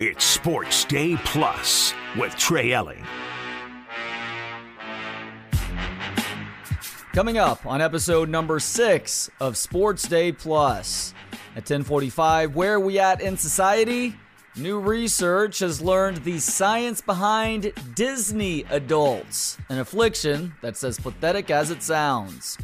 It's Sports Day Plus with Trey Elling. Coming up on episode number six of Sports Day Plus at 1045, where we at in society? New research has learned the science behind Disney adults, an affliction that's as pathetic as it sounds.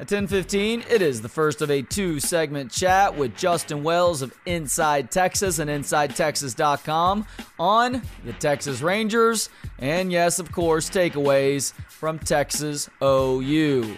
At 10:15, it is the first of a two-segment chat with Justin Wells of Inside Texas and InsideTexas.com on the Texas Rangers, and yes, of course, takeaways from Texas OU.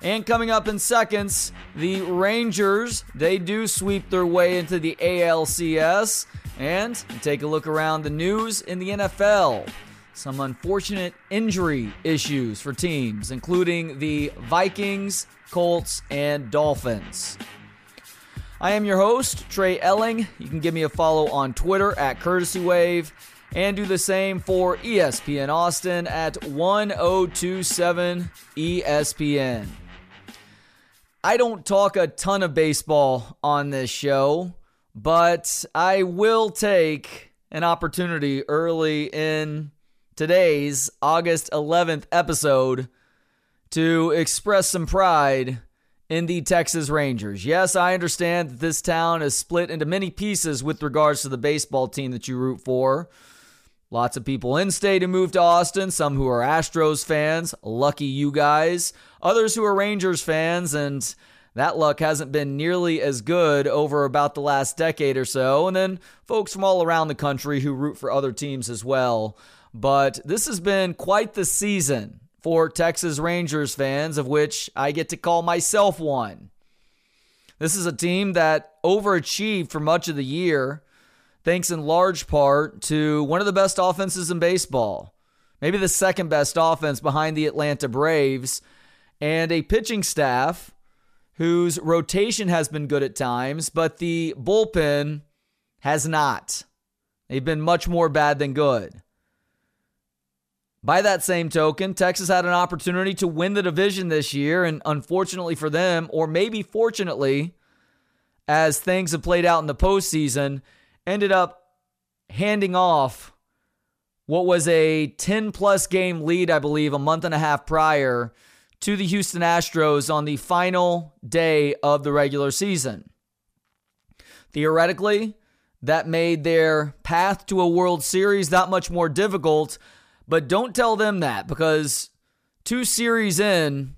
And coming up in seconds, the Rangers, they do sweep their way into the ALCS and take a look around the news in the NFL some unfortunate injury issues for teams, including the Vikings, Colts, and Dolphins. I am your host, Trey Elling. You can give me a follow on Twitter at Courtesy Wave and do the same for ESPN Austin at 1027 ESPN. I don't talk a ton of baseball on this show, but I will take an opportunity early in today's August 11th episode to express some pride in the Texas Rangers. Yes, I understand that this town is split into many pieces with regards to the baseball team that you root for. Lots of people in state who moved to Austin, some who are Astros fans, lucky you guys, others who are Rangers fans, and that luck hasn't been nearly as good over about the last decade or so. And then folks from all around the country who root for other teams as well. But this has been quite the season for Texas Rangers fans, of which I get to call myself one. This is a team that overachieved for much of the year, thanks in large part to one of the best offenses in baseball, maybe the second best offense behind the Atlanta Braves, and a pitching staff whose rotation has been good at times, but the bullpen has not. They've been much more bad than good. By that same token, Texas had an opportunity to win the division this year, and unfortunately for them, or maybe fortunately, as things have played out in the postseason, ended up handing off what was a 10 plus game lead, I believe, a month and a half prior to the Houston Astros on the final day of the regular season. Theoretically, that made their path to a World Series that much more difficult but don't tell them that because two series in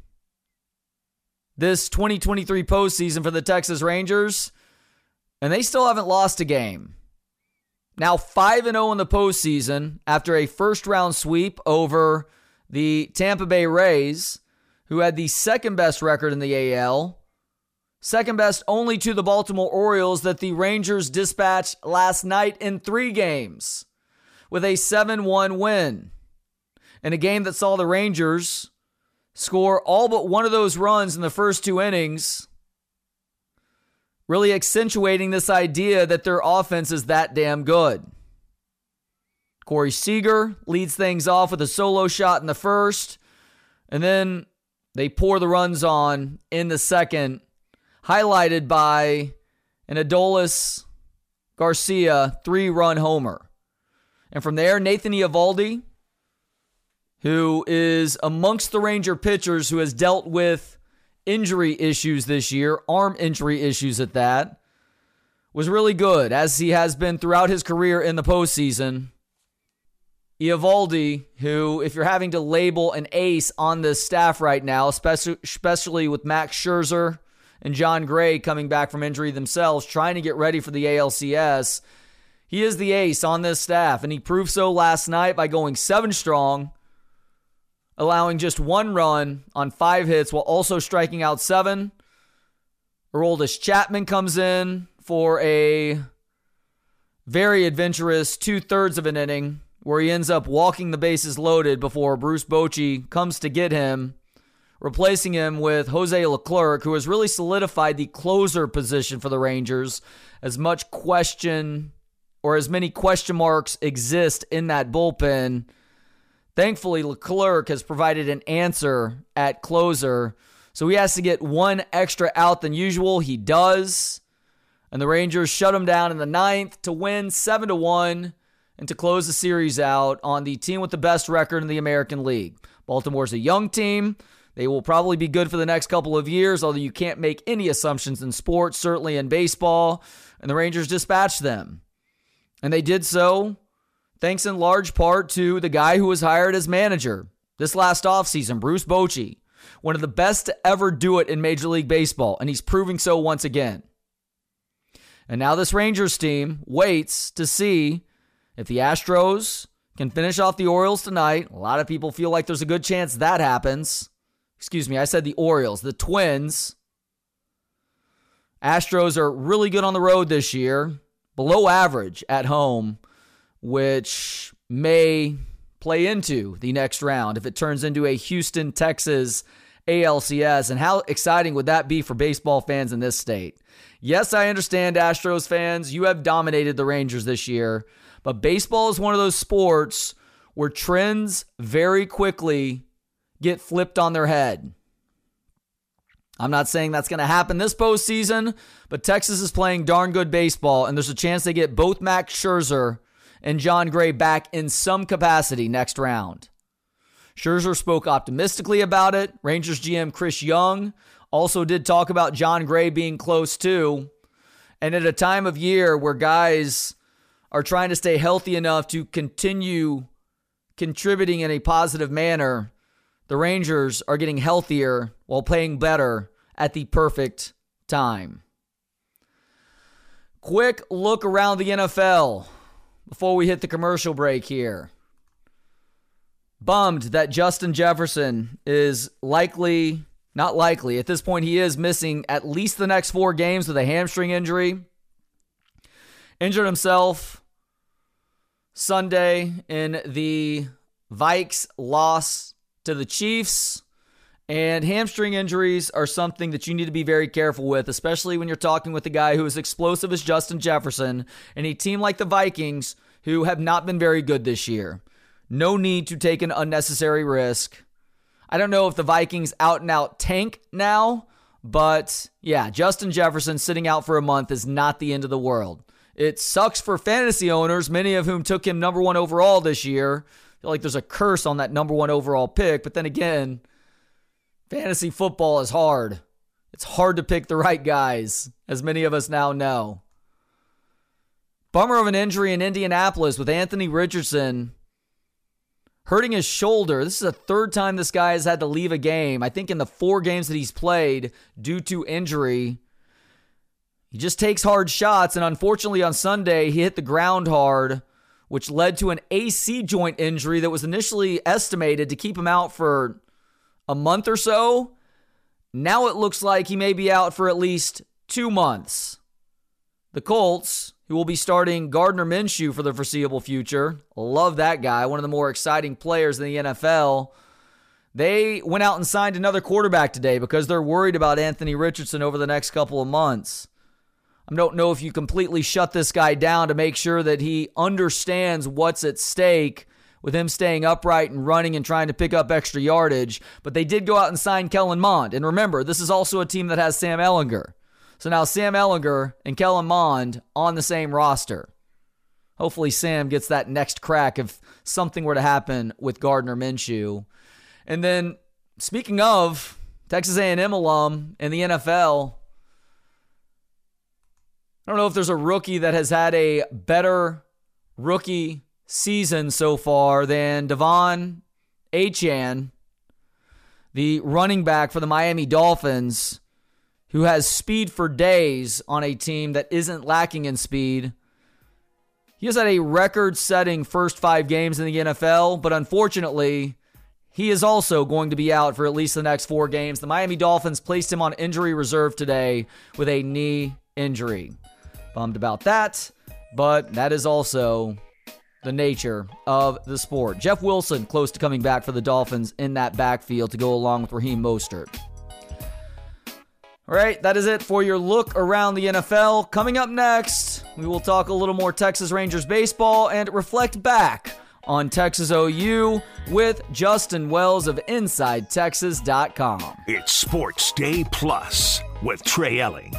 this 2023 postseason for the Texas Rangers, and they still haven't lost a game. Now 5 0 in the postseason after a first round sweep over the Tampa Bay Rays, who had the second best record in the AL. Second best only to the Baltimore Orioles that the Rangers dispatched last night in three games with a 7 1 win in a game that saw the Rangers score all but one of those runs in the first two innings, really accentuating this idea that their offense is that damn good. Corey Seager leads things off with a solo shot in the first, and then they pour the runs on in the second, highlighted by an Adolis Garcia three run homer. And from there, Nathan Eovaldi who is amongst the Ranger pitchers who has dealt with injury issues this year, arm injury issues at that, was really good, as he has been throughout his career in the postseason. Eovaldi, who, if you're having to label an ace on this staff right now, especially with Max Scherzer and Jon Gray coming back from injury themselves, trying to get ready for the ALCS, he is the ace on this staff, and he proved so last night by going seven strong allowing just one run on five hits while also striking out seven. Aroldis Chapman comes in for a very adventurous two thirds of an inning where he ends up walking the bases loaded before Bruce Bochy comes to get him, replacing him with Jose Leclerc, who has really solidified the closer position for the Rangers. As much question or as many question marks exist in that bullpen Thankfully, Leclerc has provided an answer at closer. So he has to get one extra out than usual. He does. And the Rangers shut him down in the ninth to win 7 to 1 and to close the series out on the team with the best record in the American League. Baltimore's a young team. They will probably be good for the next couple of years, although you can't make any assumptions in sports, certainly in baseball. And the Rangers dispatched them. And they did so thanks in large part to the guy who was hired as manager this last offseason, Bruce Bochy, one of the best to ever do it in Major League Baseball, and he's proving so once again. And now this Rangers team waits to see if the Astros can finish off the Orioles tonight. A lot of people feel like there's a good chance that happens. Excuse me, I said the Orioles, the Twins. Astros are really good on the road this year, below average at home, which may play into the next round if it turns into a Houston, Texas ALCS. And how exciting would that be for baseball fans in this state? Yes, I understand Astros fans, you have dominated the Rangers this year, but baseball is one of those sports where trends very quickly get flipped on their head. I'm not saying that's going to happen this postseason, but Texas is playing darn good baseball, and there's a chance they get both Max Scherzer and Jon Gray back in some capacity next round. Scherzer spoke optimistically about it. Rangers GM Chris Young also did talk about Jon Gray being close too. And at a time of year where guys are trying to stay healthy enough to continue contributing in a positive manner, the Rangers are getting healthier while playing better at the perfect time. Quick look around the NFL before we hit the commercial break here. Bummed that Justin Jefferson is likely, not likely, at this point, he is missing at least the next four games with a hamstring injury. Injured himself Sunday in the Vikes loss to the Chiefs. And hamstring injuries are something that you need to be very careful with, especially when you're talking with a guy who is explosive as Justin Jefferson and a team like the Vikings who have not been very good this year. No need to take an unnecessary risk. I don't know if the Vikings out and out tank now, but yeah, Justin Jefferson sitting out for a month is not the end of the world. It sucks for fantasy owners, many of whom took him number one overall this year. Like there's a curse on that number one overall pick, but then again, fantasy football is hard. It's hard to pick the right guys, as many of us now know. Bummer of an injury in Indianapolis with Anthony Richardson hurting his shoulder. This is the third time this guy has had to leave a game. I think in the four games that he's played due to injury. He just takes hard shots, and unfortunately on Sunday, he hit the ground hard, which led to an AC joint injury that was initially estimated to keep him out for a month or so. Now it looks like he may be out for at least two months. The Colts, who will be starting Gardner Minshew for the foreseeable future, love that guy, one of the more exciting players in the NFL. They went out and signed another quarterback today because they're worried about Anthony Richardson over the next couple of months. I don't know if you completely shut this guy down to make sure that he understands what's at stake with him staying upright and running and trying to pick up extra yardage. But they did go out and sign Kellen Mond. And remember, this is also a team that has Sam Ehlinger. So now Sam Ehlinger and Kellen Mond on the same roster. Hopefully Sam gets that next crack if something were to happen with Gardner Minshew. And then speaking of Texas A&M alum in the NFL, I don't know if there's a rookie that has had a better rookie season so far than De'Von Achane, the running back for the Miami Dolphins, who has speed for days on a team that isn't lacking in speed. He has had a record setting first five games in the NFL, but unfortunately, he is also going to be out for at least the next four games. The Miami Dolphins placed him on injury reserve today with a knee injury. Bummed about that, but that is also the nature of the sport. Jeff Wilson close to coming back for the Dolphins in that backfield to go along with Raheem Mostert. All right, that is it for your look around the NFL. Coming up next, we will talk a little more Texas Rangers baseball and reflect back on Texas OU with Justin Wells of InsideTexas.com. It's Sports Day Plus with Trey Elling.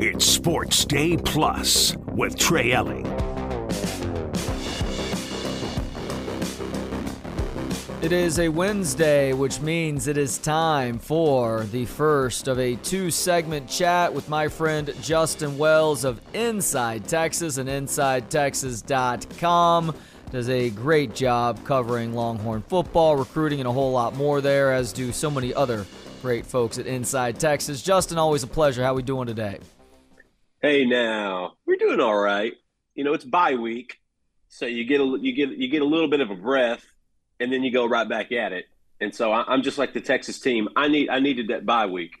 Sports Day Plus with Trey Elling. It is a Wednesday, which means it is time for the first of a two segment chat with my friend Justin Wells of Inside Texas and InsideTexas.com. Does a great job covering Longhorn football, recruiting, and a whole lot more there, as do so many other great folks at Inside Texas. Justin, always a pleasure. How are we doing today? Hey, now we're doing all right. You know, it's bye week, so you get a you get you get a little bit of a breath and then you go right back at it. And so I, am just like the Texas team. I need I needed that bye week.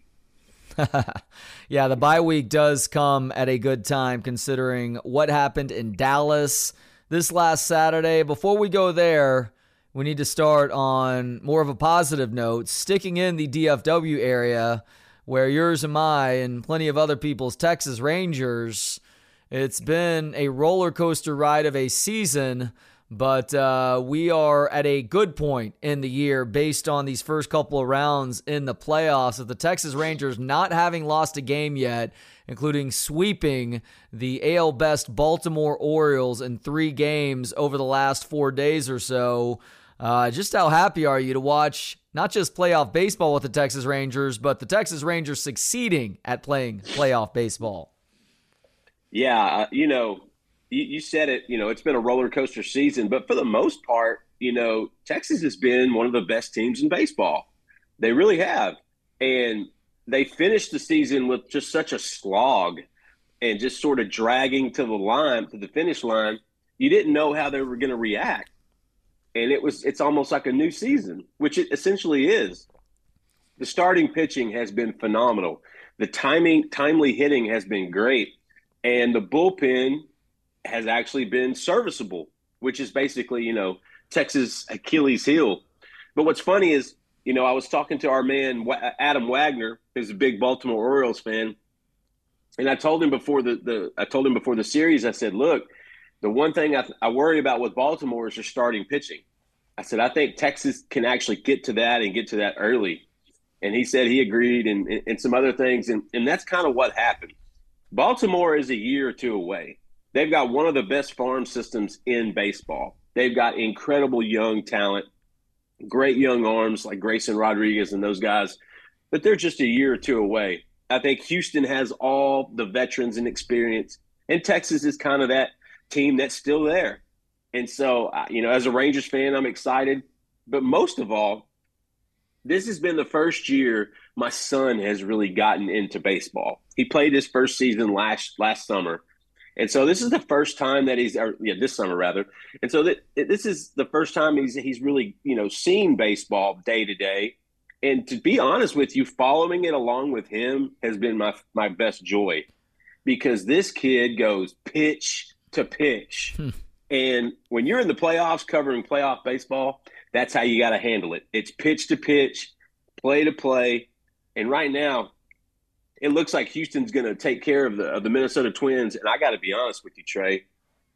yeah, the bye week does come at a good time considering what happened in Dallas this last Saturday. Before we go there, we need to start on more of a positive note, sticking in the DFW area where yours and my and plenty of other people's Texas Rangers. It's been a roller coaster ride of a season but uh, we are at a good point in the year based on these first couple of rounds in the playoffs. With the Texas Rangers not having lost a game yet, including sweeping the AL best Baltimore Orioles in three games over the last four days or so. Uh, just how happy are you to watch not just playoff baseball with the Texas Rangers, but the Texas Rangers succeeding at playing playoff baseball? Yeah, uh, you know, you, you said it, you know, it's been a roller coaster season, but for the most part, you know, Texas has been one of the best teams in baseball. They really have. And they finished the season with just such a slog and just sort of dragging to the line, to the finish line. You didn't know how they were going to react. And it was, it's almost like a new season, which it essentially is. The starting pitching has been phenomenal. The timing, timely hitting has been great. And the bullpen has actually been serviceable, which is basically, you know, Texas Achilles heel. But what's funny is, you know, I was talking to our man Adam Wagner, who's a big Baltimore Orioles fan, and I told him before the, the I told him before the series, I said, look, the one thing I, I worry about with Baltimore is your starting pitching. I said, I think Texas can actually get to that and get to that early. And he said he agreed and, and some other things. And, and that's kind of what happened. Baltimore is a year or two away. They've got one of the best farm systems in baseball. They've got incredible young talent, great young arms like Grayson Rodriguez and those guys, but they're just a year or two away. I think Houston has all the veterans and experience, and Texas is kind of that team that's still there. And so, you know, as a Rangers fan, I'm excited. But most of all, this has been the first year my son has really gotten into baseball. He played his first season last last summer, and so this is the first time that he's, or, yeah, this summer rather. And so that this is the first time he's he's really you know seen baseball day to day. And to be honest with you, following it along with him has been my my best joy, because this kid goes pitch to pitch. Hmm. And when you're in the playoffs covering playoff baseball, that's how you got to handle it. It's pitch to pitch, play to play. And right now, it looks like Houston's going to take care of the of the Minnesota Twins. And I got to be honest with you, Trey,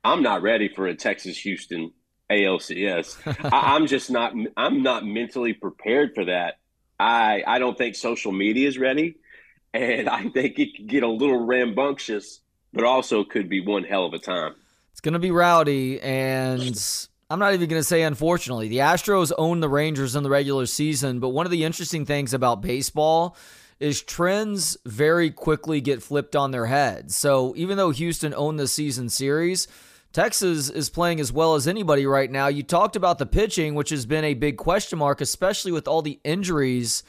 I'm not ready for a Texas Houston ALCS. I, I'm just not. I'm not mentally prepared for that. I I don't think social media is ready, and I think it could get a little rambunctious, but also could be one hell of a time. It's going to be rowdy, and I'm not even going to say unfortunately. The Astros own the Rangers in the regular season, but one of the interesting things about baseball is trends very quickly get flipped on their head. So even though Houston owned the season series, Texas is playing as well as anybody right now. You talked about the pitching, which has been a big question mark, especially with all the injuries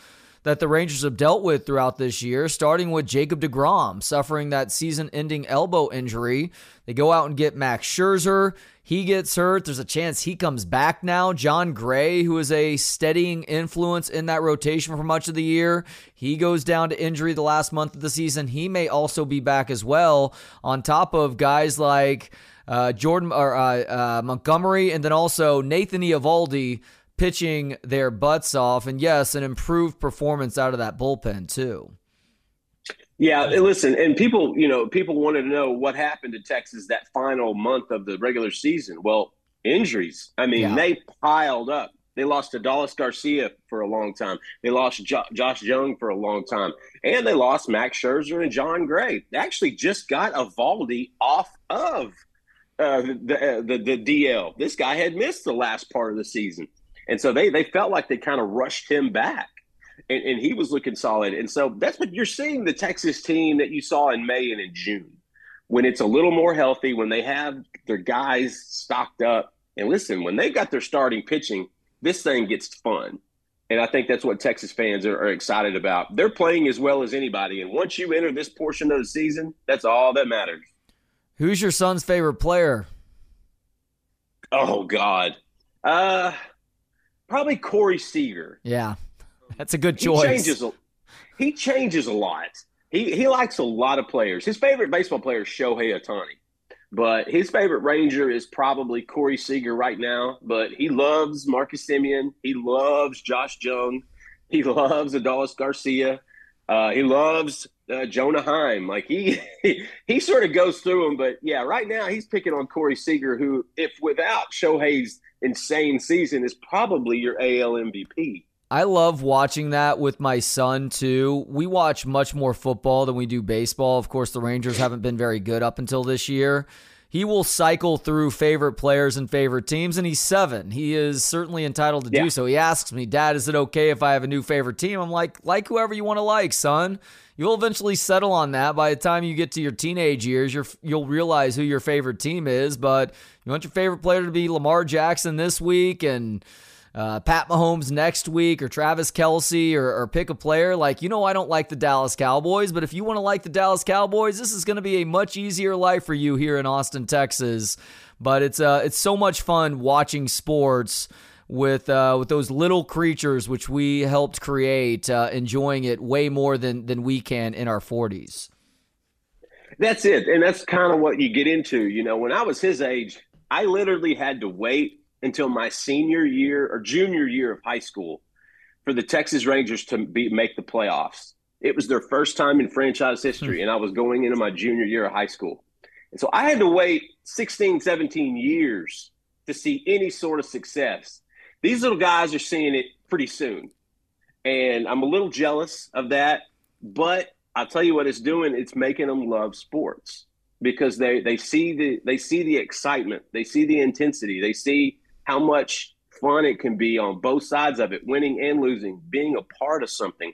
that the Rangers have dealt with throughout this year, starting with Jacob DeGrom suffering that season ending elbow injury. They go out and get Max Scherzer. He gets hurt. There's a chance he comes back now. Jon Gray, who is a steadying influence in that rotation for much of the year, he goes down to injury the last month of the season. He may also be back as well, on top of guys like. Uh, Jordan or uh, uh, Montgomery, and then also Nathan Eovaldi, pitching their butts off. And yes, an improved performance out of that bullpen, too. Yeah, listen, and people, you know, people wanted to know what happened to Texas that final month of the regular season. Well, injuries. I mean, yeah. they piled up. They lost Adolis Garcia for a long time. They lost jo- Josh Jung for a long time. And they lost Max Scherzer and Jon Gray. They actually just got Eovaldi off of uh, the, the, the DL. This guy had missed the last part of the season. And so they, they felt like they kind of rushed him back. And, and he was looking solid. And so that's what you're seeing the Texas team that you saw in May and in June. When it's a little more healthy, when they have their guys stocked up. And listen, when they've got their starting pitching, this thing gets fun. And I think that's what Texas fans are, are, excited about. They're playing as well as anybody. And once you enter this portion of the season, that's all that matters. Who's your son's favorite player? Oh, God. Uh, probably Corey Seager. Yeah, that's a good choice. He changes a, he changes a lot. He, he likes a lot of players. His favorite baseball player is Shohei Ohtani. But his favorite Ranger is probably Corey Seager right now. But he loves Marcus Semien. He loves Josh Jung. He loves Adolis Garcia. Uh, he loves uh, Jonah Heim. Like he, he, he sort of goes through them. But yeah, right now he's picking on Corey Seager, who, if without Shohei's insane season, is probably your AL MVP. I love watching that with my son too. We watch much more football than we do baseball. Of course, the Rangers haven't been very good up until this year. He will cycle through favorite players and favorite teams, and he's seven. He is certainly entitled to yeah. do so. He asks me, Dad, is it okay if I have a new favorite team? I'm like, like whoever you want to like, son. You'll eventually settle on that. By the time you get to your teenage years, you will realize who your favorite team is. But you want your favorite player to be Lamar Jackson this week and uh, Pat Mahomes next week or Travis Kelce or, or, pick a player. Like, you know, I don't like the Dallas Cowboys, but if you want to like the Dallas Cowboys, this is going to be a much easier life for you here in Austin, Texas. But it's uh, it's so much fun watching sports with uh, with those little creatures which we helped create, uh, enjoying it way more than than we can in our forties. That's it, and that's kind of what you get into. You know, when I was his age, I literally had to wait until my senior year or junior year of high school for the Texas Rangers to be make the playoffs. It was their first time in franchise history, and I was going into my junior year of high school. And so I had to wait 16, 17 years to see any sort of success. These little guys are seeing it pretty soon. And I'm a little jealous of that. But I'll tell you what it's doing, it's making them love sports because they, they see the they see the excitement, they see the intensity, they see how much fun it can be on both sides of it, winning and losing, being a part of something.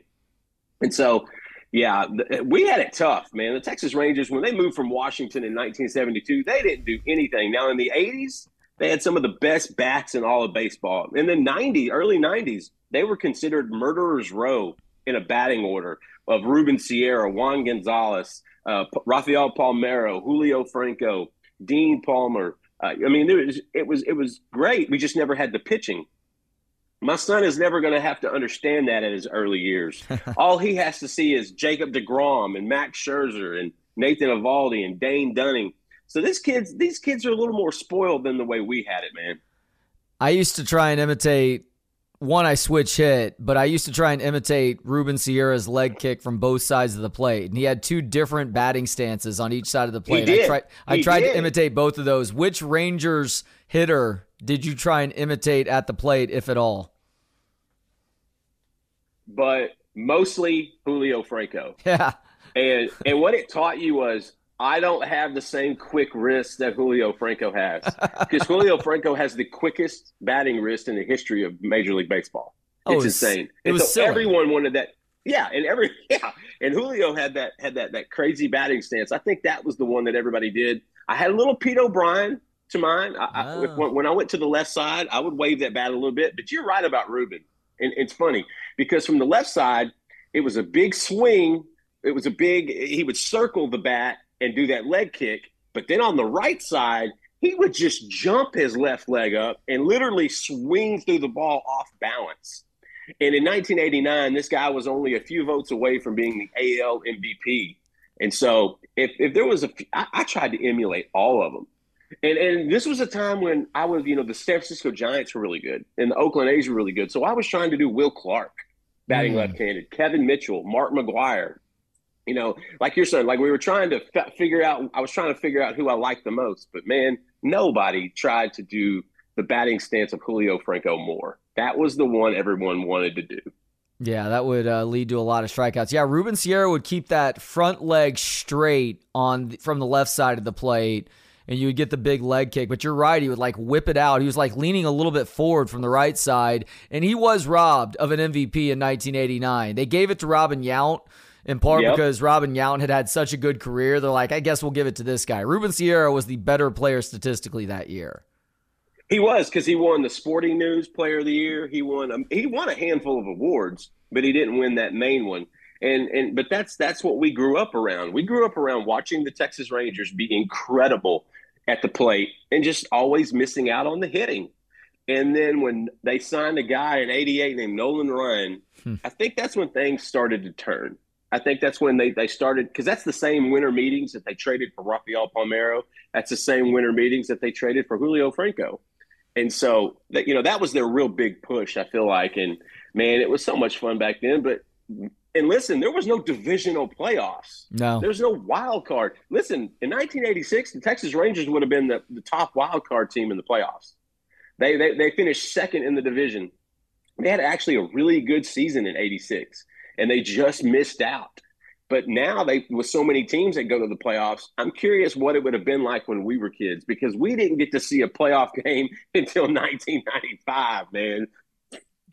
And so, yeah, we had it tough, man. The Texas Rangers, when they moved from Washington in 1972, they didn't do anything. Now, in the 80s, they had some of the best bats in all of baseball. In the 90s, early 90s, they were considered murderers row in a batting order of Ruben Sierra, Juan Gonzalez, uh, Rafael Palmeiro, Julio Franco, Dean Palmer, uh, I mean, it was, it was it was great. We just never had the pitching. My son is never going to have to understand that in his early years. All he has to see is Jacob DeGrom and Max Scherzer and Nathan Eovaldi and Dane Dunning. So these kids, these kids are a little more spoiled than the way we had it, man. I used to try and imitate one, I switch hit, but I used to try and imitate Ruben Sierra's leg kick from both sides of the plate, and he had two different batting stances on each side of the plate. I tried, I tried to imitate both of those. Which Rangers hitter did you try and imitate at the plate, if at all? But mostly Julio Franco. Yeah. And and what it taught you was I don't have the same quick wrist that Julio Franco has because Julio Franco has the quickest batting wrist in the history of Major League Baseball. Oh, it's, oh, it's insane. It was so everyone wanted that. Yeah, and every yeah, and Julio had that had that that crazy batting stance. I think that was the one that everybody did. I had a little Pete O'Brien to mine. I, oh. I, when I went to the left side, I would wave that bat a little bit. But you're right about Ruben, and it's funny because from the left side, it was a big swing. It was a big. He would circle the bat and do that leg kick. But then on the right side, he would just jump his left leg up and literally swing through the ball off balance. And in 1989, this guy was only a few votes away from being the AL MVP. And so, if, if there was a, I, I tried to emulate all of them. And and this was a time when I was, you know, the San Francisco Giants were really good and the Oakland A's were really good. So I was trying to do Will Clark, batting mm. left-handed, Kevin Mitchell, Mark McGwire, you know, like you're saying, like we were trying to f- figure out, I was trying to figure out who I liked the most, but man, nobody tried to do the batting stance of Julio Franco more. That was the one everyone wanted to do. Yeah, that would uh, lead to a lot of strikeouts. Yeah, Ruben Sierra would keep that front leg straight on from the left side of the plate, and you would get the big leg kick. But you're right; he would like whip it out. He was like leaning a little bit forward from the right side, and he was robbed of an MVP in 1989. They gave it to Robin Yount in part yep. because Robin Yount had had such a good career. They're like, I guess we'll give it to this guy. Ruben Sierra was the better player statistically that year. He was because he won the Sporting News Player of the Year. He won a, he won a handful of awards, but he didn't win that main one. And and but that's that's what we grew up around. We grew up around watching the Texas Rangers be incredible at the plate and just always missing out on the hitting. And then when they signed a guy in '88 named Nolan Ryan, hmm. I think that's when things started to turn. I think that's when they, they started because that's the same winter meetings that they traded for Rafael Palmeiro. That's the same winter meetings that they traded for Julio Franco and so that you know that was their real big push. I feel like, and man, it was so much fun back then. But and listen, there was no divisional playoffs. No, there's no wild card. Listen, in 1986, the Texas Rangers would have been the, the top wild card team in the playoffs. They, they they finished second in the division. They had actually a really good season in '86, and they just missed out. But now they with so many teams that go to the playoffs, I'm curious what it would have been like when we were kids because we didn't get to see a playoff game until 1995, man.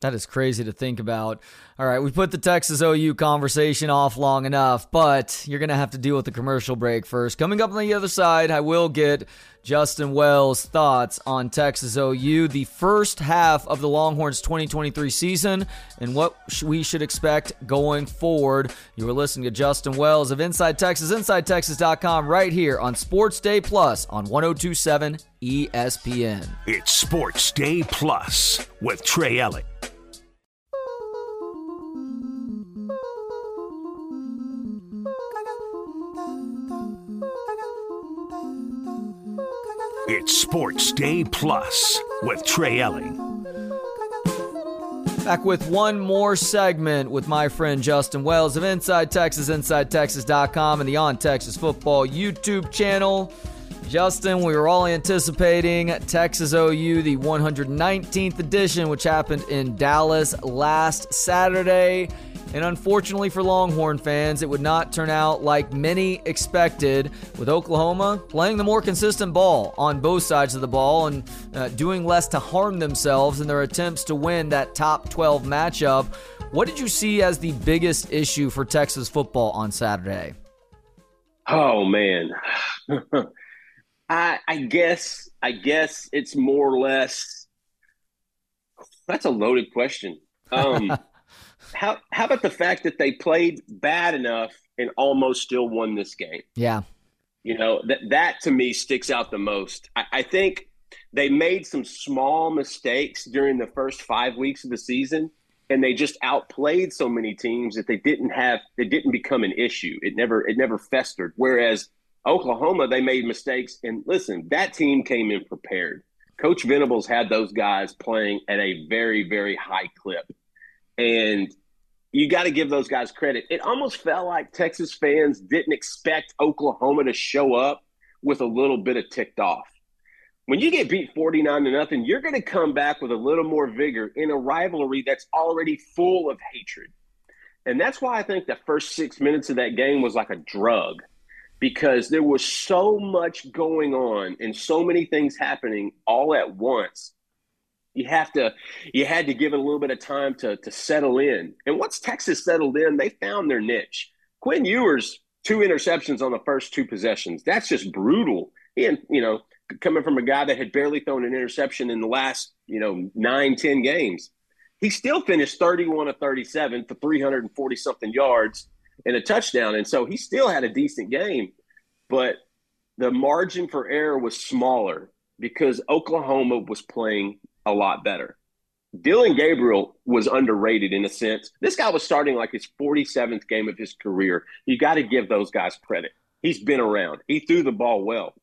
That is crazy to think about. All right, we put the Texas OU conversation off long enough, but you're going to have to deal with the commercial break first. Coming up on the other side, I will get Justin Wells' thoughts on Texas OU, the first half of the Longhorns 2023 season, and what we should expect going forward. You are listening to Justin Wells of Inside Texas, InsideTexas.com, right here on Sports Day Plus on 1027 ESPN. It's Sports Day Plus with Trey Elling. It's Sports Day Plus with Trey Elling. Back with one more segment with my friend Justin Wells of Inside Texas, InsideTexas.com, and the On Texas Football YouTube channel. Justin, we were all anticipating Texas OU, the 119th edition, which happened in Dallas last Saturday. And unfortunately for Longhorn fans, it would not turn out like many expected, with Oklahoma playing the more consistent ball on both sides of the ball and uh, doing less to harm themselves in their attempts to win that top 12 matchup. What did you see as the biggest issue for Texas football on Saturday? Oh man, I, I guess I guess it's more or less. That's a loaded question. Um, how how about the fact that they played bad enough and almost still won this game? Yeah. You know, that that to me sticks out the most. I, I think they made some small mistakes during the first five weeks of the season and they just outplayed so many teams that they didn't have they didn't become an issue. It never it never festered. Whereas Oklahoma, they made mistakes. And listen, that team came in prepared. Coach Venables had those guys playing at a very, very high clip. And you got to give those guys credit. It almost felt like Texas fans didn't expect Oklahoma to show up with a little bit of ticked off. When you get beat 49 to nothing, you're going to come back with a little more vigor in a rivalry that's already full of hatred. And that's why I think the first six minutes of that game was like a drug because there was so much going on and so many things happening all at once you have to you had to give it a little bit of time to to settle in. And once Texas settled in, they found their niche. Quinn Ewers two interceptions on the first two possessions. That's just brutal. And you know, coming from a guy that had barely thrown an interception in the last you know nine ten games, he still finished thirty one of thirty seven for three hundred and forty something yards and a touchdown. And so he still had a decent game, but the margin for error was smaller because Oklahoma was playing a lot better. Dillon Gabriel was underrated in a sense. This guy was starting like his 47th game of his career. You got to give those guys credit. He's been around. He threw the ball well.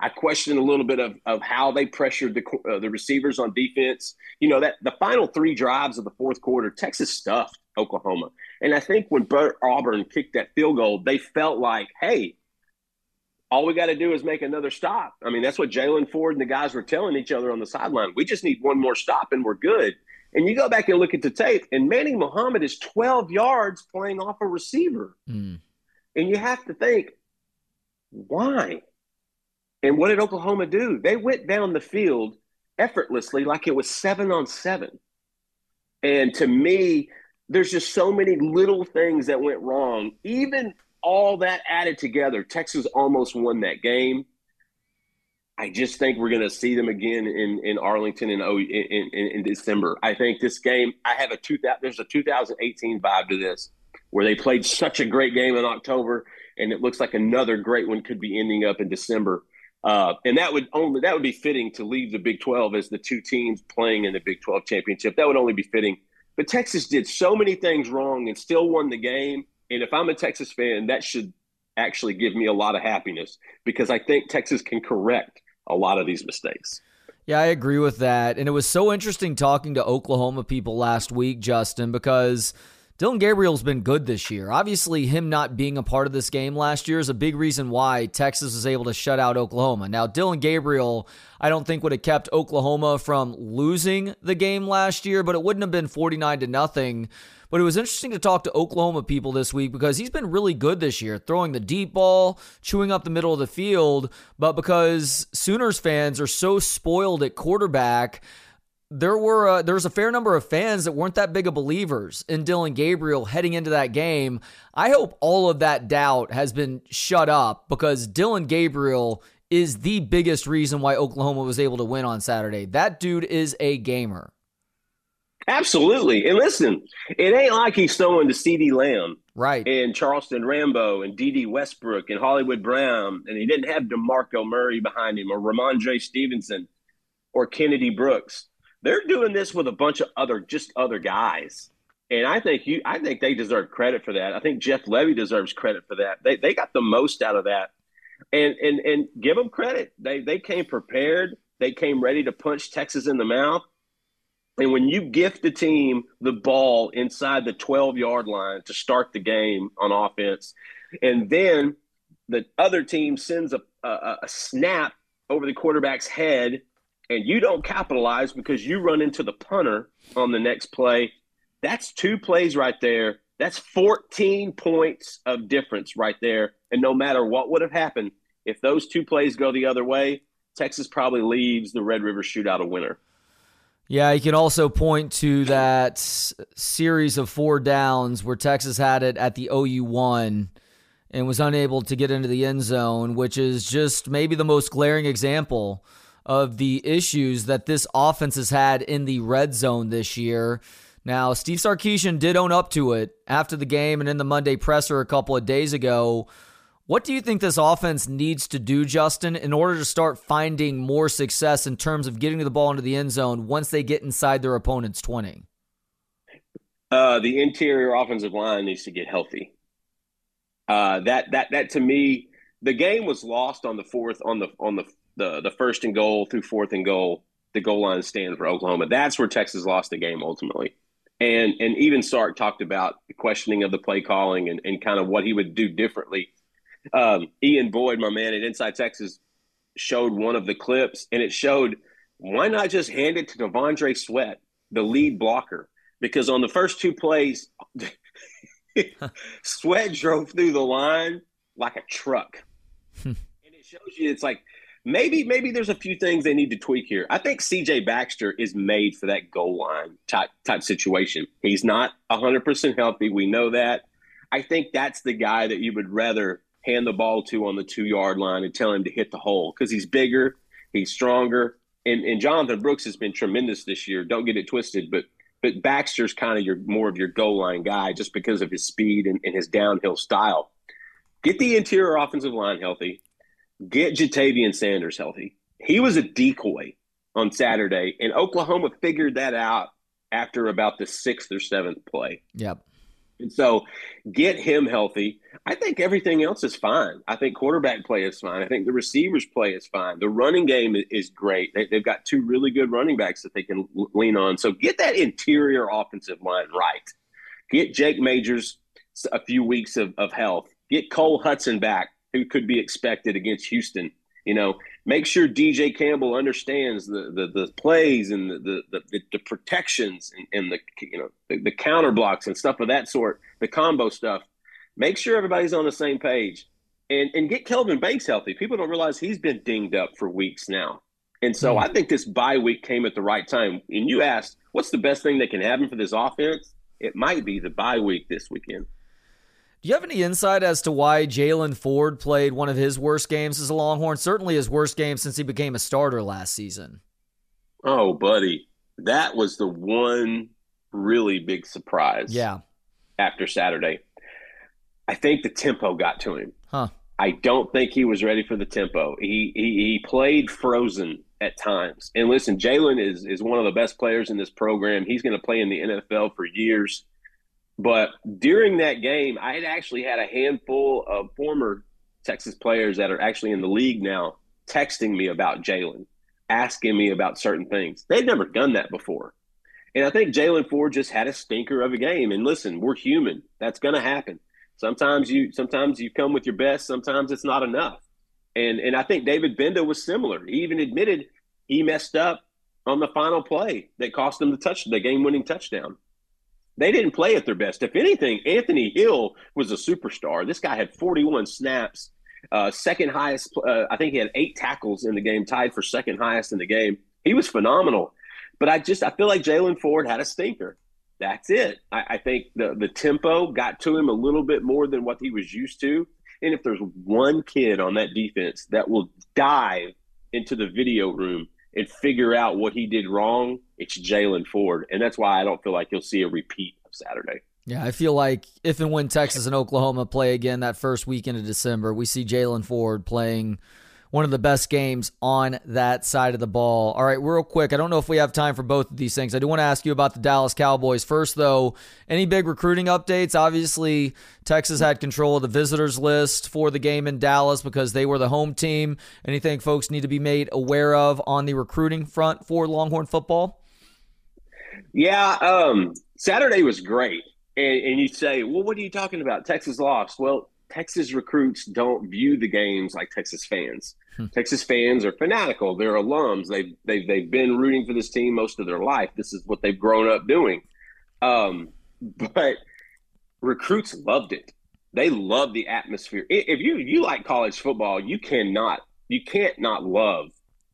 I questioned a little bit of, of how they pressured the uh, the receivers on defense. You know that the final three drives of the fourth quarter, Texas stuffed Oklahoma, and I think when Bert Auburn kicked that field goal, they felt like, hey, all we got to do is make another stop. I mean, that's what Jaylan Ford and the guys were telling each other on the sideline. We just need one more stop and we're good. And you go back and look at the tape, and Manny Muhammad is 12 yards playing off a receiver. Mm. And you have to think, why? And what did Oklahoma do? They went down the field effortlessly like it was seven on seven. And to me, there's just so many little things that went wrong. Even all that added together, Texas almost won that game. I just think we're going to see them again in, in Arlington in, in, in, in December. I think this game, I have a two, there's a 2018 vibe to this where they played such a great game in October and it looks like another great one could be ending up in December. Uh, and that would only that would be fitting to leave the Big 12 as the two teams playing in the Big 12 championship. That would only be fitting. But Texas did so many things wrong and still won the game. And if I'm a Texas fan, that should actually give me a lot of happiness because I think Texas can correct a lot of these mistakes. Yeah, I agree with that. And it was so interesting talking to Oklahoma people last week, Justin, because Dillon Gabriel's been good this year. Obviously, him not being a part of this game last year is a big reason why Texas was able to shut out Oklahoma. Now, Dillon Gabriel, I don't think would have kept Oklahoma from losing the game last year, but it wouldn't have been 49 to nothing. But it was interesting to talk to Oklahoma people this week because he's been really good this year, throwing the deep ball, chewing up the middle of the field. But because Sooners fans are so spoiled at quarterback, there were uh, there was a fair number of fans that weren't that big of believers in Dillon Gabriel heading into that game. I hope all of that doubt has been shut up because Dillon Gabriel is the biggest reason why Oklahoma was able to win on Saturday. That dude is a gamer. Absolutely. And listen, it ain't like he's throwing to CeeDee Lamb. Right. And Charleston Rambo and Dede Westbrook and Hollywood Brown. And he didn't have DeMarco Murray behind him or Rhamondre Stevenson or Kennedy Brooks. They're doing this with a bunch of other just other guys. And I think you I think they deserve credit for that. I think Jeff Lebby deserves credit for that. They they got the most out of that. And and and give them credit. They they came prepared. They came ready to punch Texas in the mouth. And when you gift the team the ball inside the 12 yard line to start the game on offense, and then the other team sends a, a, a snap over the quarterback's head and you don't capitalize because you run into the punter on the next play, that's two plays right there. That's 14 points of difference right there. And no matter what would have happened, if those two plays go the other way, Texas probably leaves the Red River Shootout a winner. Yeah, you can also point to that series of four downs where Texas had it at the OU one and was unable to get into the end zone, which is just maybe the most glaring example of the issues that this offense has had in the red zone this year. Now, Steve Sarkisian did own up to it after the game and in the Monday presser a couple of days ago. What do you think this offense needs to do, Justin, in order to start finding more success in terms of getting the ball into the end zone once they get inside their opponent's 20? Uh, the interior offensive line needs to get healthy. Uh, that that that to me, the game was lost on the fourth on the on the the the first and goal through fourth and goal, the goal line stand for Oklahoma. That's where Texas lost the game ultimately. And and even Sark talked about the questioning of the play calling and, and kind of what he would do differently. Um, Ian Boyd, my man at Inside Texas, showed one of the clips, and it showed why not just hand it to T'Vondre Sweat, the lead blocker, because on the first two plays, Sweat drove through the line like a truck, and it shows you it's like maybe maybe there's a few things they need to tweak here. I think CJ Baxter is made for that goal line type type situation. He's not 100% healthy, we know that. I think that's the guy that you would rather hand the ball to on the 2-yard line and tell him to hit the hole cuz he's bigger, he's stronger, and and Jonathan Brooks has been tremendous this year. Don't get it twisted, but but Baxter's kind of your more of your goal line guy just because of his speed and, and his downhill style. Get the interior offensive line healthy get Ja'Tavion Sanders healthy. He was a decoy on Saturday, and Oklahoma figured that out after about the sixth or seventh play. Yep. And so get him healthy. I think everything else is fine. I think quarterback play is fine. I think the receivers play is fine. The running game is great. They, have got two really good running backs that they can lean on. So get that interior offensive line right. Get Jake Majors a few weeks of, of health. Get Cole Hutson back who could be expected against Houston. You know, make sure DJ Campbell understands the the, the plays and the the, the, the protections and, and, the you know the, the counter blocks and stuff of that sort, the combo stuff. Make sure everybody's on the same page and and get Kelvin Banks healthy. People don't realize he's been dinged up for weeks now. And so mm. I think this bye week came at the right time. And you asked, what's the best thing that can happen for this offense? It might be the bye week this weekend. Do you have any insight as to why Jaylan Ford played one of his worst games as a Longhorn? Certainly his worst game since he became a starter last season. Oh, buddy. That was the one really big surprise. Yeah. After Saturday. I think the tempo got to him. Huh. I don't think he was ready for the tempo. He he, he played frozen at times. And listen, Jaylan is is one of the best players in this program. He's going to play in the NFL for years. But during that game, I had actually had a handful of former Texas players that are actually in the league now texting me about Jaylan, asking me about certain things. They'd never done that before. And I think Jaylan Ford just had a stinker of a game. And listen, we're human. That's to happen. Sometimes you sometimes you come with your best, sometimes it's not enough. And and I think David Gbenda was similar. He even admitted he messed up on the final play that cost him the touch the game winning touchdown. They didn't play at their best. If anything, Anthony Hill was a superstar. This guy had 41 snaps, uh, second highest. Uh, I think he had eight tackles in the game, tied for second highest in the game. He was phenomenal. But I just I feel like Jaylan Ford had a stinker. That's it. I, I think the the tempo got to him a little bit more than what he was used to. And if there's one kid on that defense that will dive into the video room and figure out what he did wrong, it's Jaylan Ford. And that's why I don't feel like you'll see a repeat of Saturday. Yeah, I feel like if and when Texas and Oklahoma play again that first weekend of December, we see Jaylan Ford playing one of the best games on that side of the ball. All right, real quick, I don't know if we have time for both of these things. I do want to ask you about the Dallas Cowboys. First, though, any big recruiting updates? Obviously, Texas had control of the visitors list for the game in Dallas because they were the home team. Anything folks need to be made aware of on the recruiting front for Longhorn football? Yeah, um, Saturday was great. And, and you say, well, what are you talking about? Texas lost. Well, Texas recruits don't view the games like Texas fans. Hmm. Texas fans are fanatical. They're alums. They've, they've, they've been rooting for this team most of their life. This is what they've grown up doing. Um, but recruits loved it. They love the atmosphere. If you you like college football, you cannot you can't not love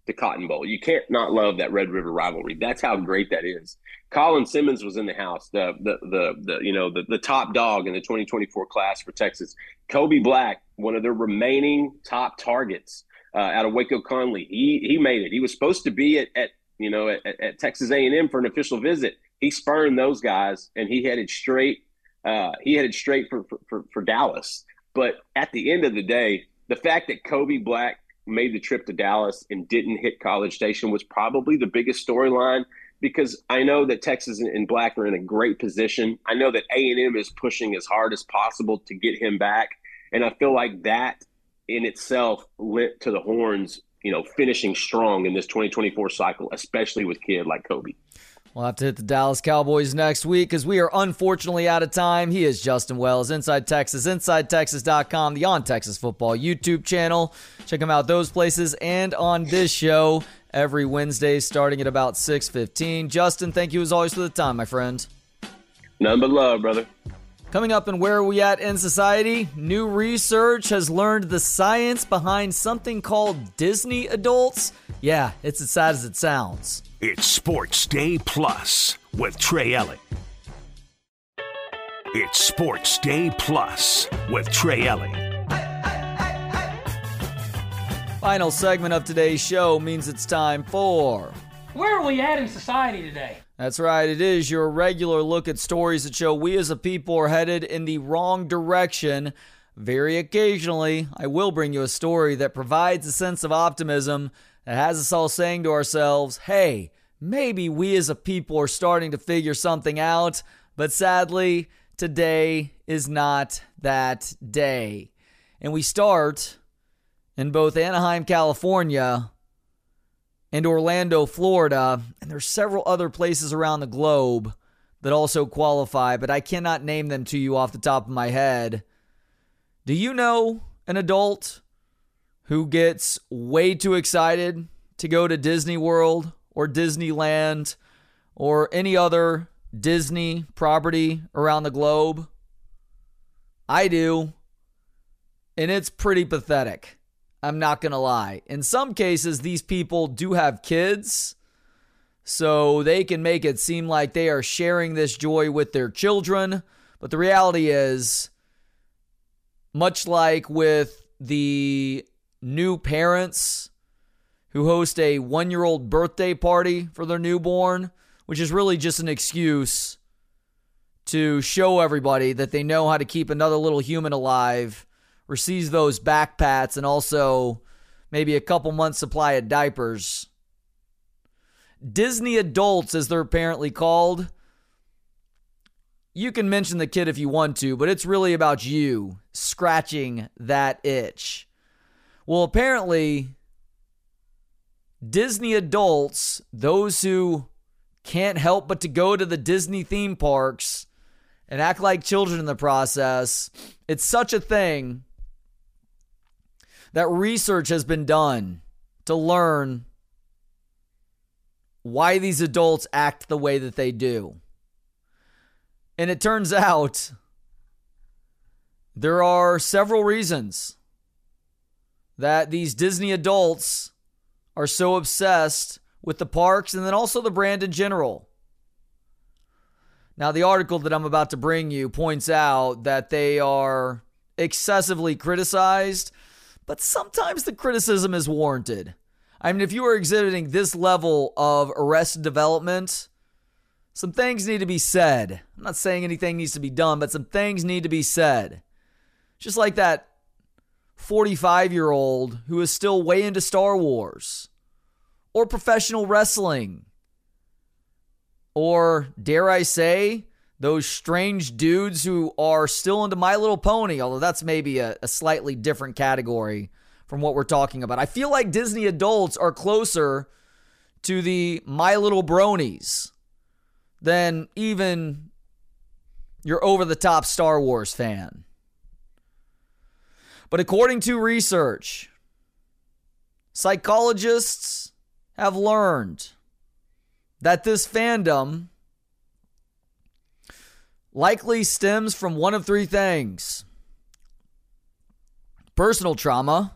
the Cotton Bowl. You can't not love that Red River rivalry. That's how great that is. Colin Simmons was in the house, the the the, the you know the, the top dog in the 2024 class for Texas. Kobe Black, one of their remaining top targets uh, out of Waco Connally. He he made it. He was supposed to be at, at you know at, at Texas A&M for an official visit. He spurned those guys and he headed straight. Uh, he headed straight for, for, for, for Dallas. But at the end of the day, the fact that Kobe Black made the trip to Dallas and didn't hit College Station was probably the biggest storyline because I know that Texas and Black are in a great position. I know that A&M is pushing as hard as possible to get him back, and I feel like that in itself lent to the Horns, you know, finishing strong in this 2024 cycle, especially with kid like Kobe. We'll have to hit the Dallas Cowboys next week because we are unfortunately out of time. He is Justin Wells, Inside Texas, InsideTexas.com, the On Texas Football YouTube channel. Check him out those places and on this show every Wednesday starting at about 6.15. Justin, thank you as always for the time, my friend. None but love, brother. Coming up and where are we at in society? New research has learned the science behind something called Disney adults. Yeah, it's as sad as it sounds. It's Sports Day Plus with Trey Elling. It's Sports Day Plus with Trey Elling. Final segment of today's show means it's time for. Where are we at in society today? That's right, it is your regular look at stories that show we as a people are headed in the wrong direction. Very occasionally, I will bring you a story that provides a sense of optimism that has us all saying to ourselves, hey, maybe we as a people are starting to figure something out, but sadly, today is not that day. And we start in both Anaheim, California, and Orlando, Florida, and there's several other places around the globe that also qualify, but I cannot name them to you off the top of my head. Do you know an adult who gets way too excited to go to Disney World or Disneyland or any other Disney property around the globe? I do. And it's pretty pathetic. I'm not going to lie. In some cases, these people do have kids, so they can make it seem like they are sharing this joy with their children. But the reality is, much like with the new parents who host a one year old birthday party for their newborn, which is really just an excuse to show everybody that they know how to keep another little human alive, receives those back pats, and also maybe a couple months' supply of diapers. Disney adults, as they're apparently called, you can mention the kid if you want to, but it's really about you scratching that itch. Well, apparently, Disney adults, those who can't help but to go to the Disney theme parks and act like children in the process. It's such a thing that research has been done to learn why these adults act the way that they do. And it turns out there are several reasons that these Disney adults are so obsessed with the parks and then also the brand in general. Now, the article that I'm about to bring you points out that they are excessively criticized, but sometimes the criticism is warranted. I mean, if you are exhibiting this level of arrested development, some things need to be said. I'm not saying anything needs to be done, but some things need to be said. Just like that 45 year old who is still way into Star Wars or professional wrestling. Or, dare I say, those strange dudes who are still into My Little Pony, although that's maybe a, a, slightly different category from what we're talking about. I feel like Disney adults are closer to the My Little Bronies than even your over the top Star Wars fan. But according to research, psychologists have learned that this fandom likely stems from one of three things personal trauma.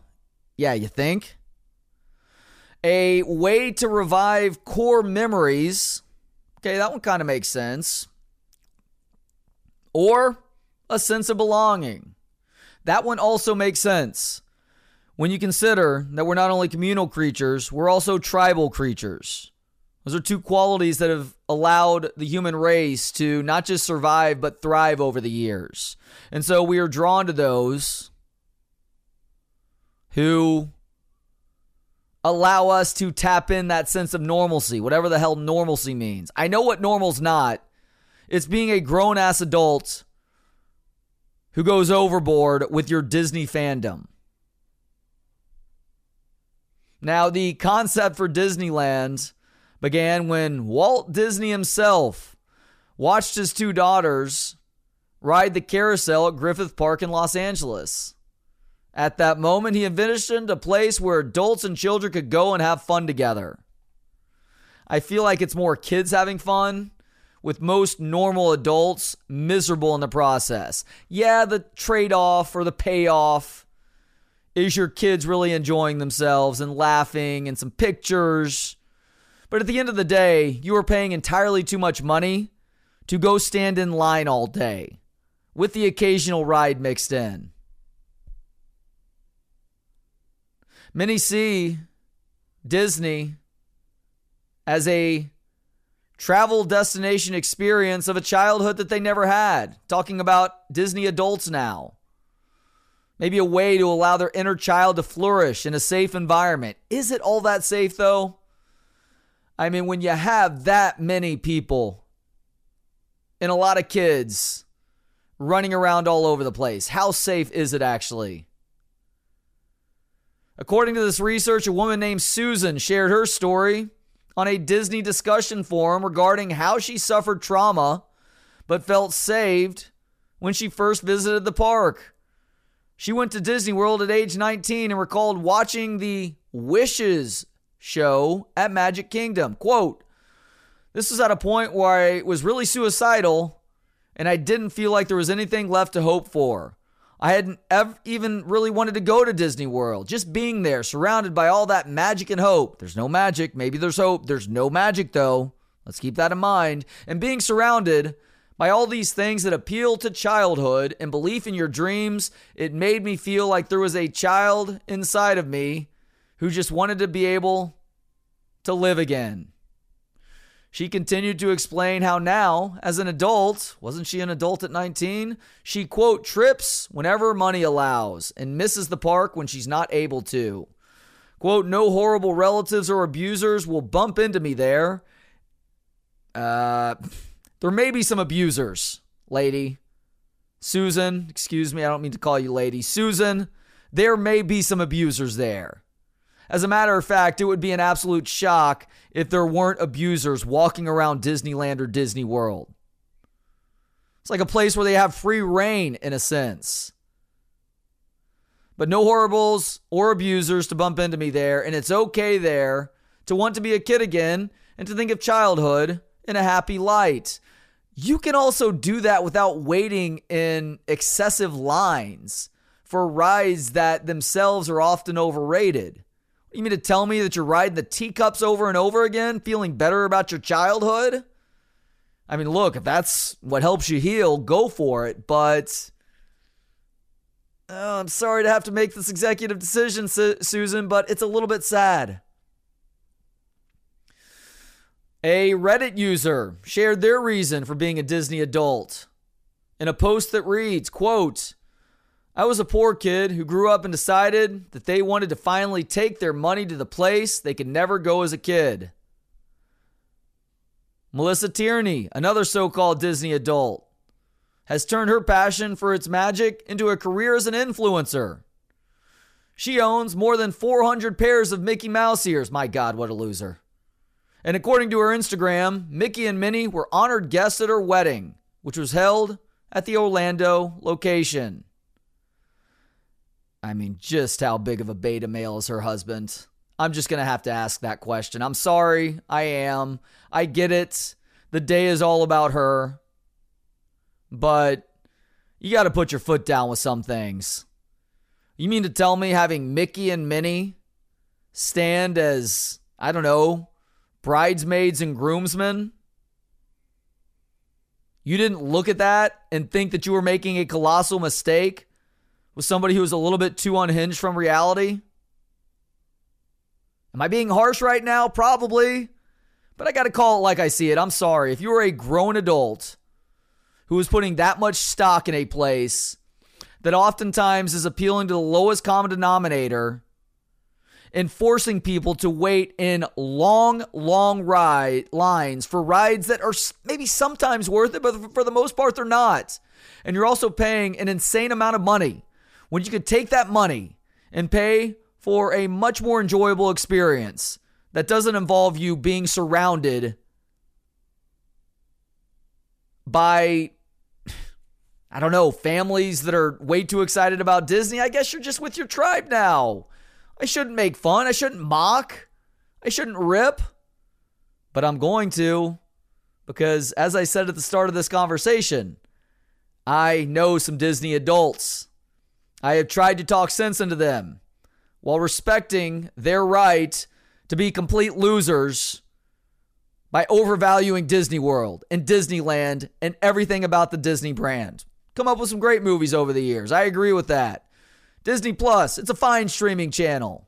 Yeah, you think? A way to revive core memories. Okay, that one kind of makes sense. Or a sense of belonging. That one also makes sense when you consider that we're not only communal creatures, we're also tribal creatures. Those are two qualities that have allowed the human race to not just survive, but thrive over the years. And so we are drawn to those who allow us to tap in that sense of normalcy, whatever the hell normalcy means. I know what normal's not. It's being a grown ass adult who goes overboard with your Disney fandom. Now, the concept for Disneyland began when Walt Disney himself watched his two daughters ride the carousel at Griffith Park in Los Angeles. At that moment, he envisioned a place where adults and children could go and have fun together. I feel like it's more kids having fun, with most normal adults miserable in the process. Yeah, the trade off or the payoff is your kids really enjoying themselves and laughing and some pictures. But at the end of the day, you are paying entirely too much money to go stand in line all day with the occasional ride mixed in. Many see Disney as a travel destination experience of a childhood that they never had. Talking about Disney adults now maybe a way to allow their inner child to flourish in a safe environment. Is it all that safe though? I mean, when you have that many people and a lot of kids running around all over the place, how safe is it actually? According to this research, a woman named Susan shared her story on a Disney discussion forum regarding how she suffered trauma but felt saved when she first visited the park. She went to Disney World at age 19 and recalled watching the Wishes show at Magic Kingdom. Quote, This was at a point where I was really suicidal and I didn't feel like there was anything left to hope for. I hadn't ever even really wanted to go to Disney World. Just being there, surrounded by all that magic and hope. There's no magic. Maybe there's hope. There's no magic, though. Let's keep that in mind. And being surrounded by all these things that appeal to childhood and belief in your dreams, it made me feel like there was a child inside of me who just wanted to be able to live again. She continued to explain how now, as an adult, wasn't she an adult at 19? She, quote, trips whenever money allows and misses the park when she's not able to. Quote, no horrible relatives or abusers will bump into me there. Uh, there may be some abusers, lady. Susan, excuse me, I don't mean to call you lady. Susan, there may be some abusers there. As a matter of fact, it would be an absolute shock if there weren't abusers walking around Disneyland or Disney World. It's like a place where they have free reign, in a sense. But no horribles or abusers to bump into me there, and it's okay there to want to be a kid again and to think of childhood in a happy light. You can also do that without waiting in excessive lines for rides that themselves are often overrated. You mean to tell me that you're riding the teacups over and over again, feeling better about your childhood? I mean, look, if that's what helps you heal, go for it. But oh, I'm sorry to have to make this executive decision, Su- Susan, but it's a little bit sad. A Reddit user shared their reason for being a Disney adult in a post that reads, quote, I was a poor kid who grew up and decided that they wanted to finally take their money to the place they could never go as a kid. Melissa Tierney, another so called Disney adult, has turned her passion for its magic into a career as an influencer. She owns more than 400 pairs of Mickey Mouse ears. My God, what a loser. And according to her Instagram, Mickey and Minnie were honored guests at her wedding, which was held at the Orlando location. I mean, just how big of a beta male is her husband? I'm just going to have to ask that question. I'm sorry. I am. I get it. The day is all about her. But you got to put your foot down with some things. You mean to tell me having Mickey and Minnie stand as, I don't know, bridesmaids and groomsmen. You didn't look at that and think that you were making a colossal mistake with somebody who was a little bit too unhinged from reality? Am I being harsh right now? Probably. But I got to call it like I see it. I'm sorry. If you are a grown adult who is putting that much stock in a place that oftentimes is appealing to the lowest common denominator, and forcing people to wait in long, long ride lines for rides that are maybe sometimes worth it, but for the most part, they're not. And you're also paying an insane amount of money when you could take that money and pay for a much more enjoyable experience that doesn't involve you being surrounded by I don't know, families that are way too excited about Disney. I guess you're just with your tribe now. I shouldn't make fun. I shouldn't mock. I shouldn't rip. But I'm going to because, as I said at the start of this conversation, I know some Disney adults. I have tried to talk sense into them while respecting their right to be complete losers by overvaluing Disney World and Disneyland and everything about the Disney brand. Come up with some great movies over the years. I agree with that. Disney Plus, it's a fine streaming channel.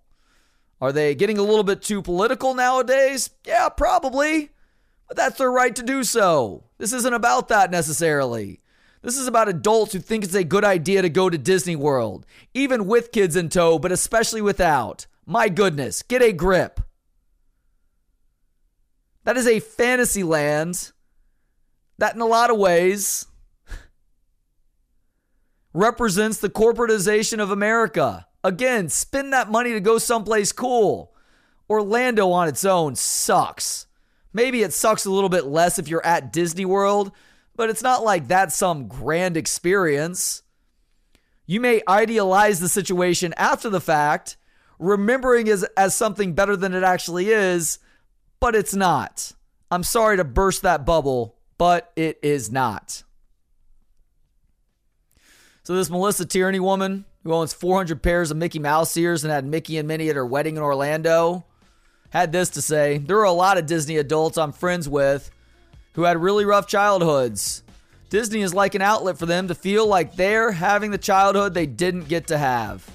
Are they getting a little bit too political nowadays? Yeah, probably. But that's their right to do so. This isn't about that necessarily. This is about adults who think it's a good idea to go to Disney World, even with kids in tow, but especially without. My goodness, get a grip. That is a fantasy land that, in a lot of ways, represents the corporatization of America. Again, spend that money to go someplace cool. Orlando on its own sucks. Maybe it sucks a little bit less if you're at Disney World, but it's not like that's some grand experience. You may idealize the situation after the fact, remembering as, as something better than it actually is, but it's not. I'm sorry to burst that bubble, but it is not. So, this Melissa Tierney woman who owns 400 pairs of Mickey Mouse ears and had Mickey and Minnie at her wedding in Orlando had this to say There are a lot of Disney adults I'm friends with who had really rough childhoods. Disney is like an outlet for them to feel like they're having the childhood they didn't get to have.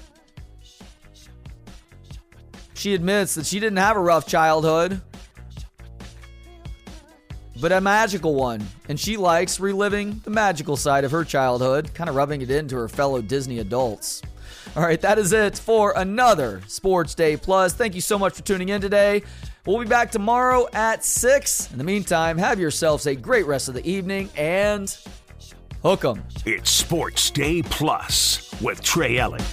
She admits that she didn't have a rough childhood, but a magical one, and she likes reliving the magical side of her childhood, kind of rubbing it into her fellow Disney adults. All right, that is it for another Sports Day Plus. Thank you so much for tuning in today. We'll be back tomorrow at 6. In the meantime, have yourselves a great rest of the evening and hook 'em. It's Sports Day Plus with Trey Elling.